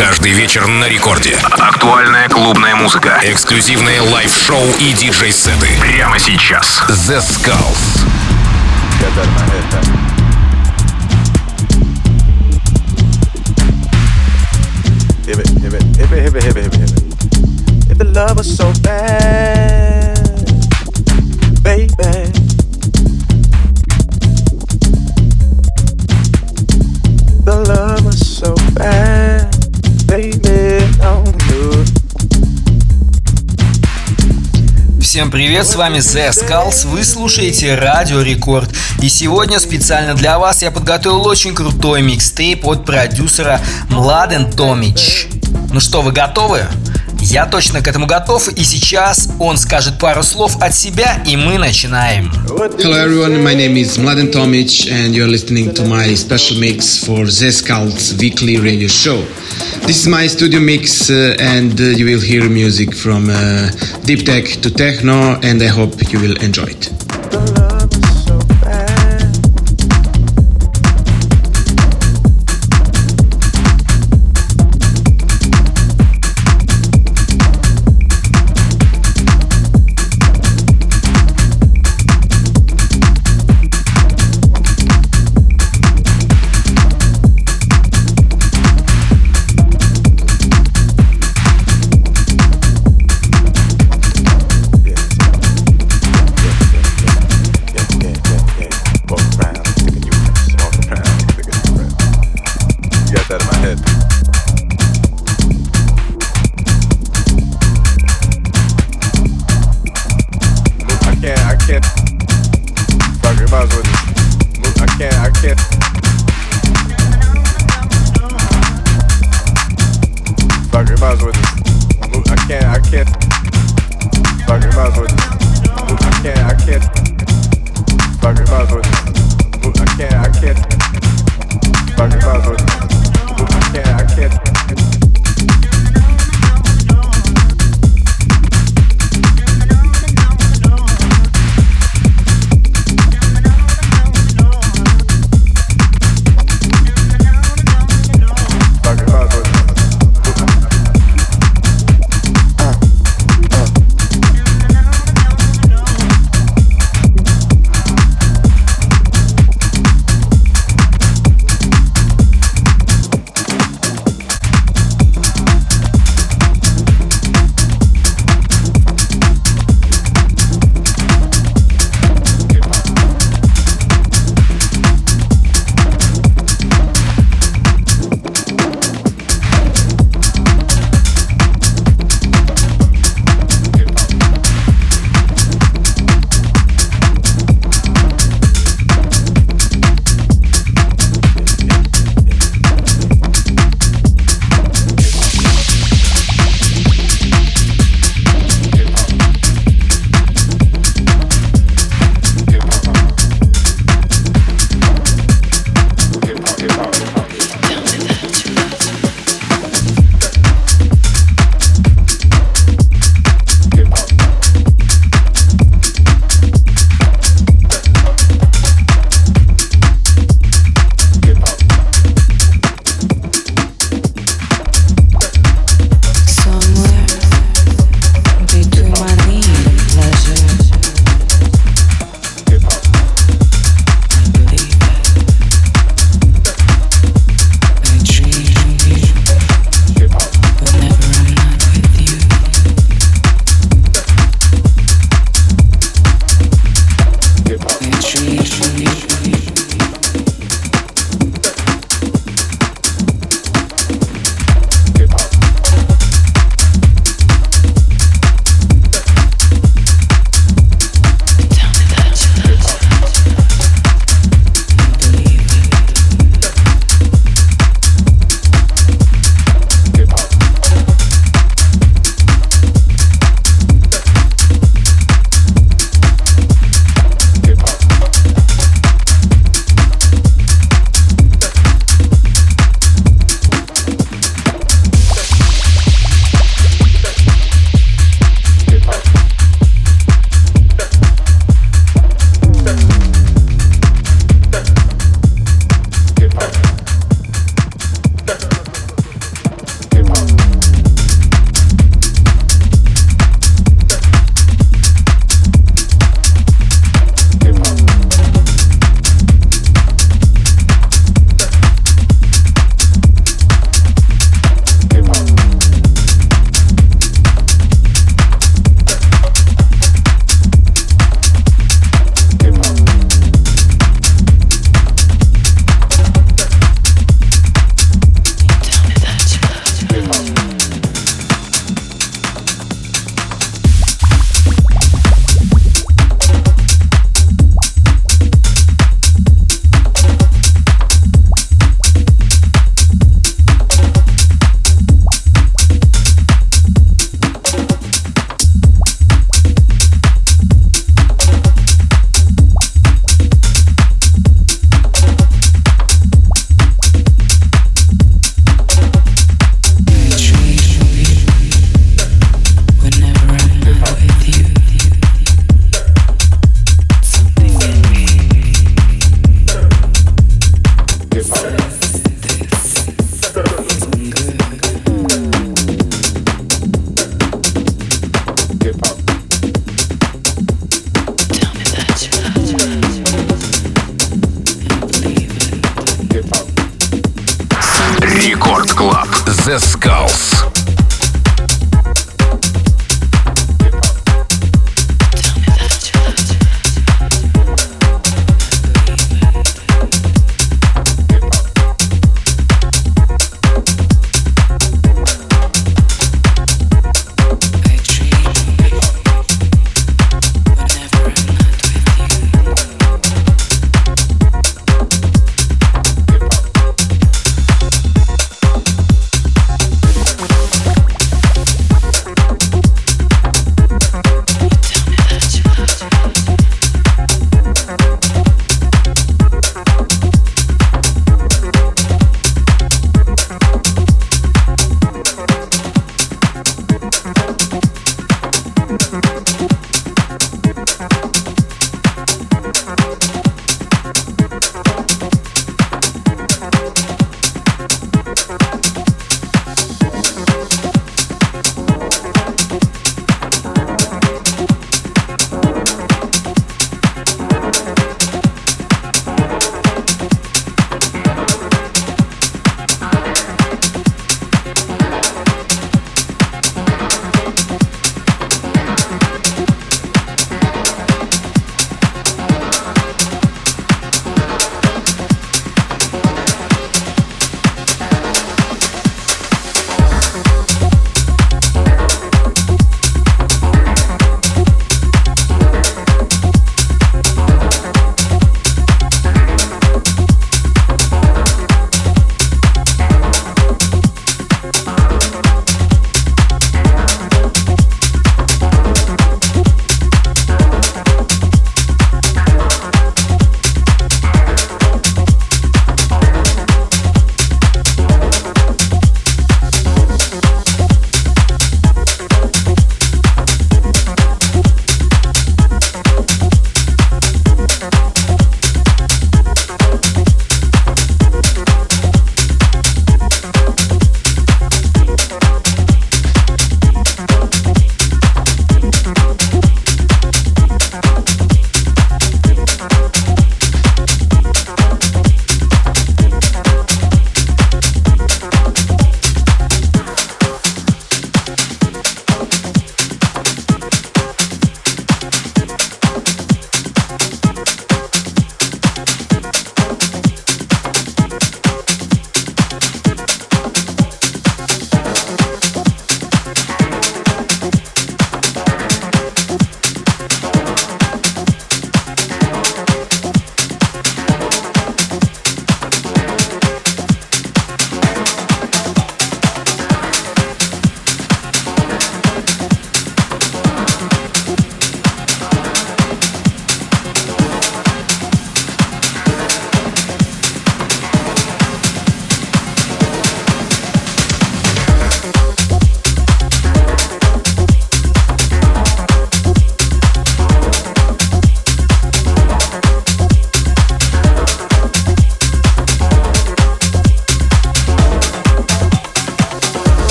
Каждый вечер на рекорде. Актуальная клубная музыка. Эксклюзивные лайв-шоу и диджей-сеты. Прямо сейчас. The Skulls. If the love was so bad, Всем привет, с вами The Skulls, вы слушаете Радио Рекорд. И сегодня специально для вас я подготовил очень крутой микстейп от продюсера Младен Томич. Ну что, вы готовы? Я точно к этому готов, и сейчас он скажет пару слов от себя, и мы начинаем. Hello everyone, my name is Mladen Tomic and you're listening to my special mix for Zeskalt's weekly radio show. This is my studio mix uh, and uh, you will hear music from uh, deep tech to techno and I hope you will enjoy it.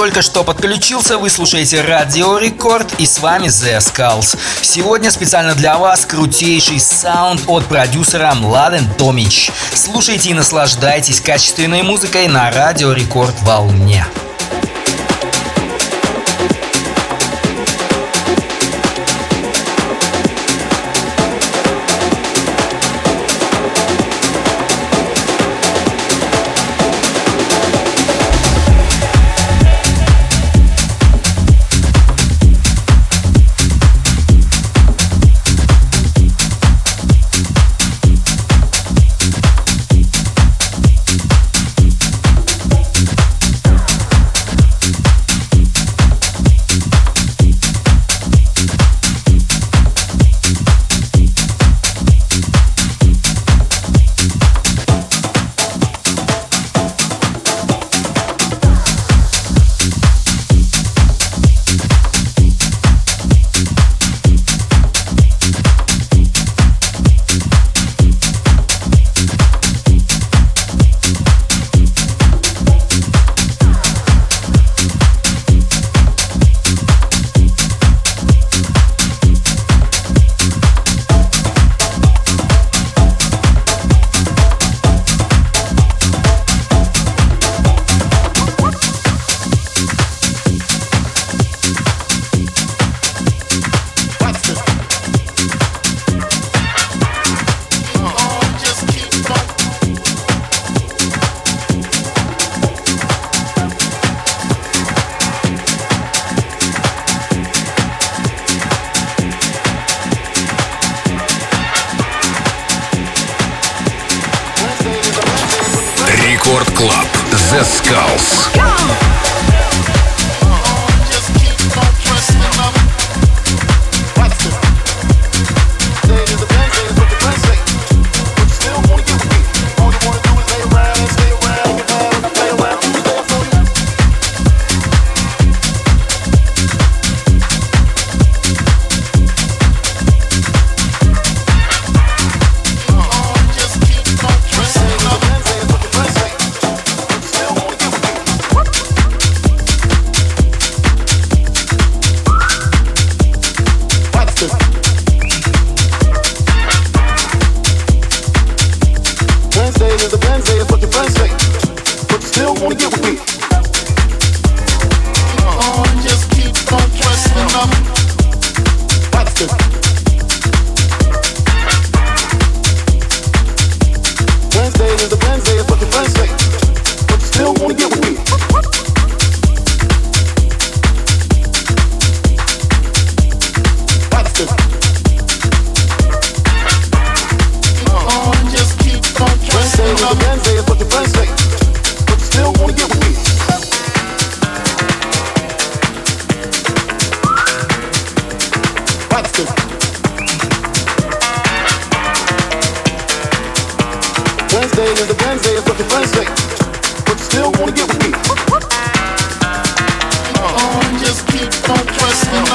Только что подключился, вы слушаете Радио Рекорд и с вами The Skulls. Сегодня специально для вас крутейший саунд от продюсера Младен Томич. Слушайте и наслаждайтесь качественной музыкой на Радио Рекорд волне.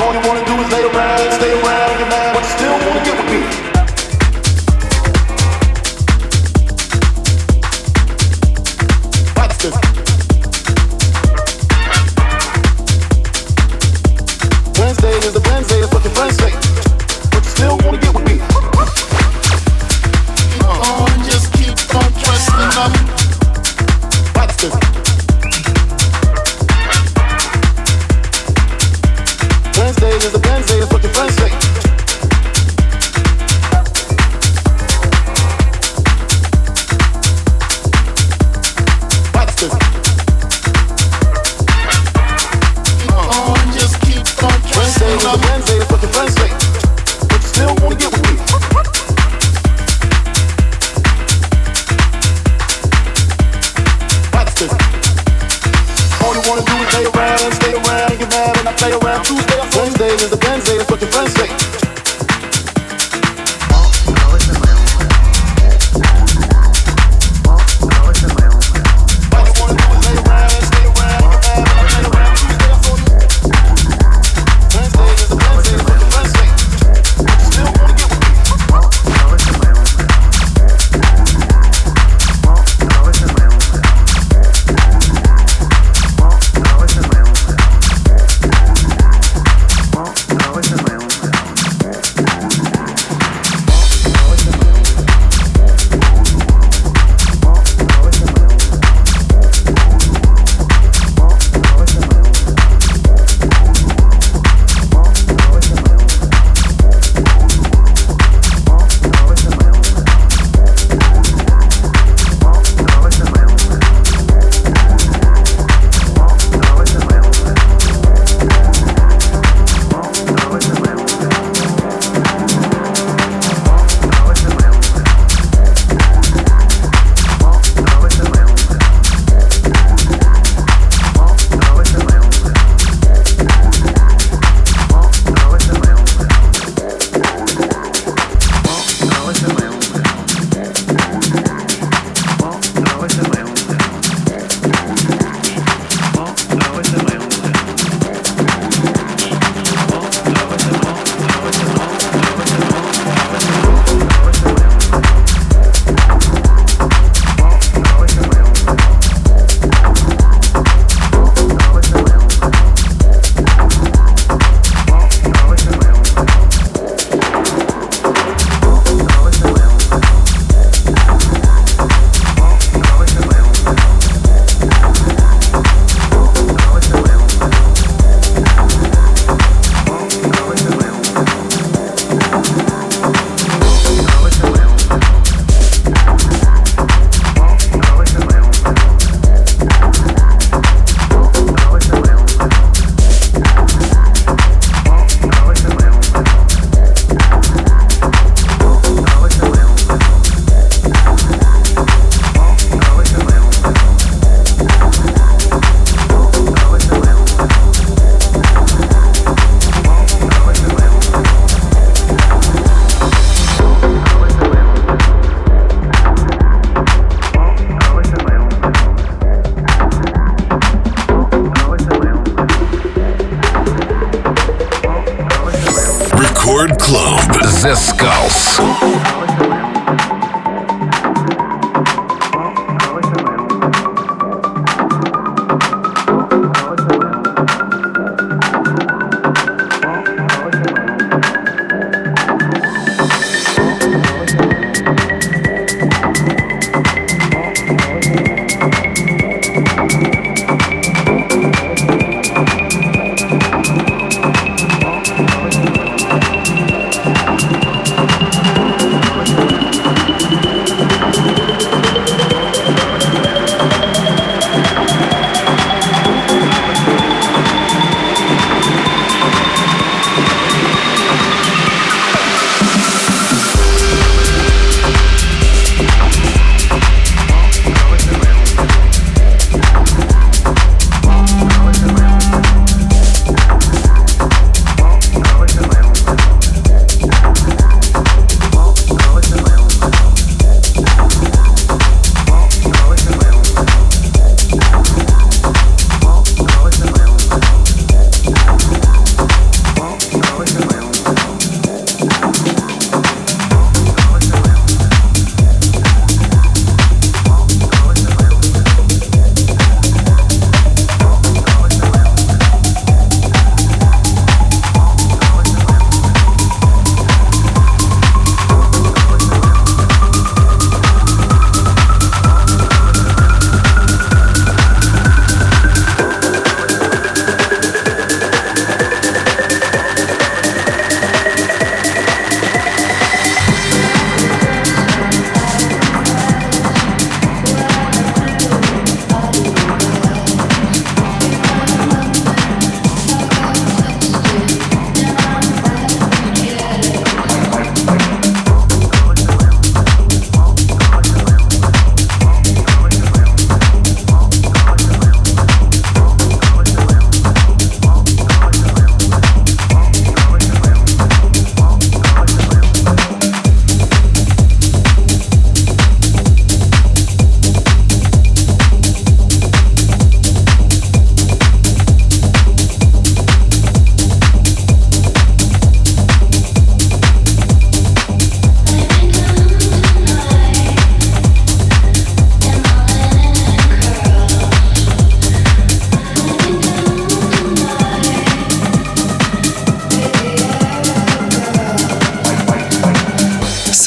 All you wanna do is lay around, stay around, you're mad. What's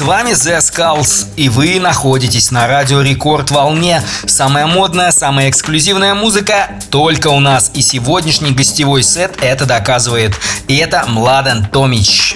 вами The Skulls, и вы находитесь на радио Рекорд волне. Самая модная, самая эксклюзивная музыка только у нас. И сегодняшний гостевой сет это доказывает. И это Младен Томич.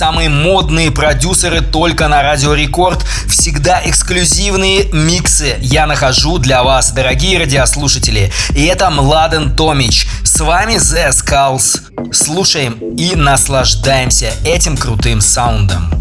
Самые модные продюсеры только на Радио Рекорд. Всегда эксклюзивные миксы я нахожу для вас, дорогие радиослушатели. И это Младен Томич. С вами The Skulls. Слушаем и наслаждаемся этим крутым саундом.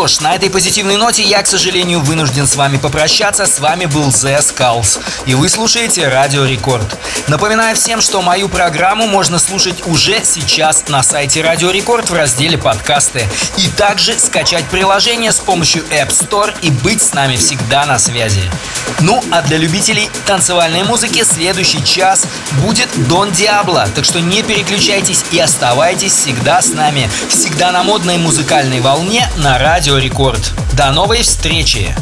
Что ж, на этой позитивной ноте я, к сожалению, вынужден с вами попрощаться. С вами был The Skulls. И вы слушаете Радио Рекорд. Напоминаю всем, что мою программу можно слушать уже сейчас на сайте Радио Рекорд в разделе подкасты. И также скачать приложение с помощью App Store и быть с нами всегда на связи. Ну, а для любителей танцевальной музыки следующий час будет Дон Диабло. Так что не переключайтесь и оставайтесь всегда с нами. Всегда на модной музыкальной волне на Радио Рекорд. До новой встречи!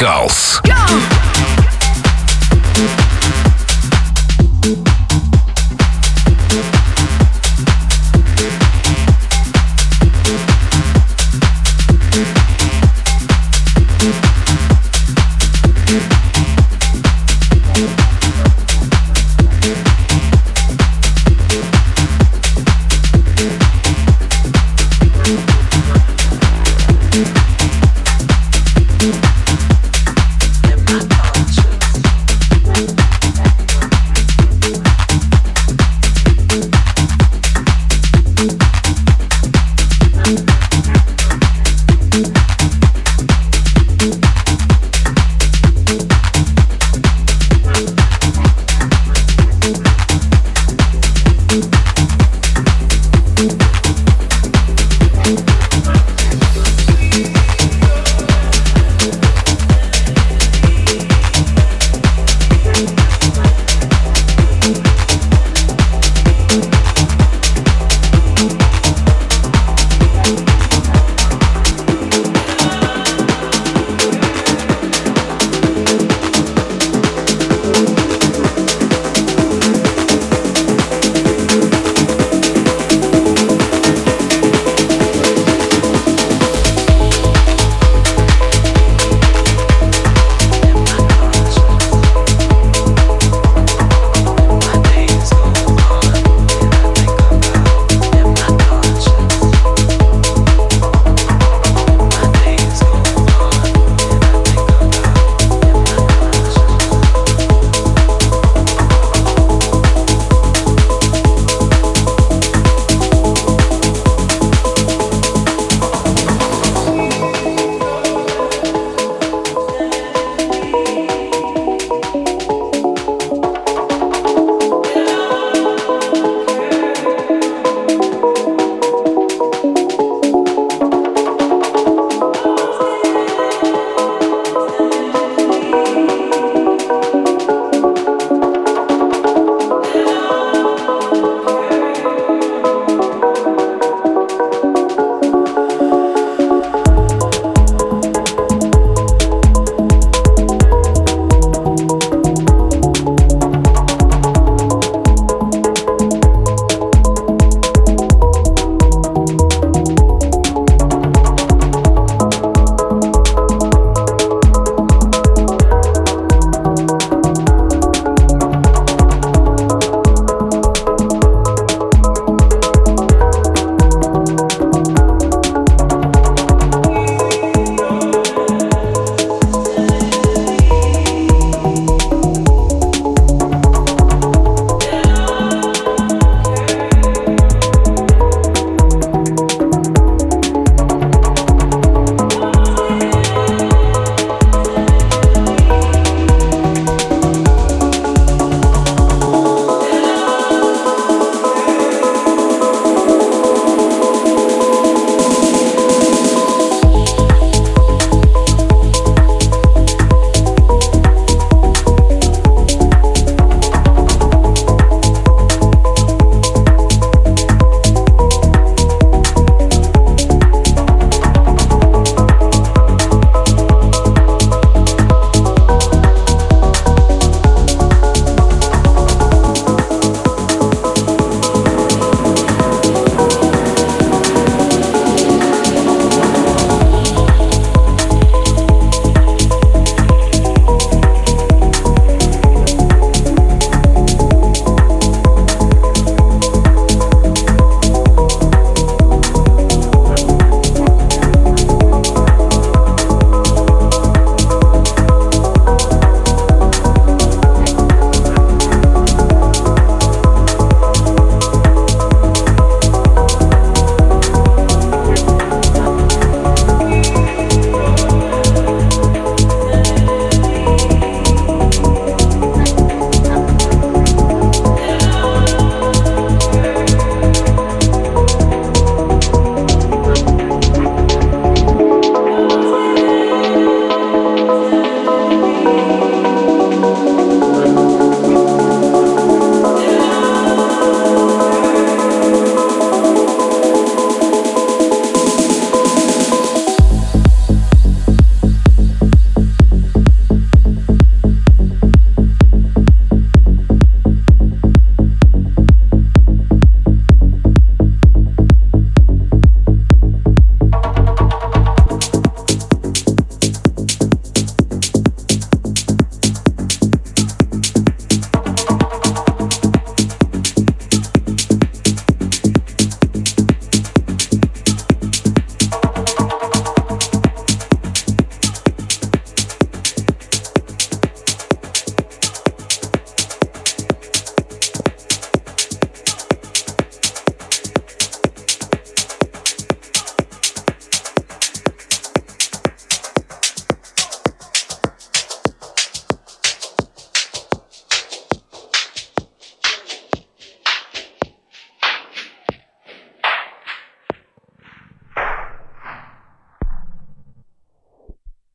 Рекорд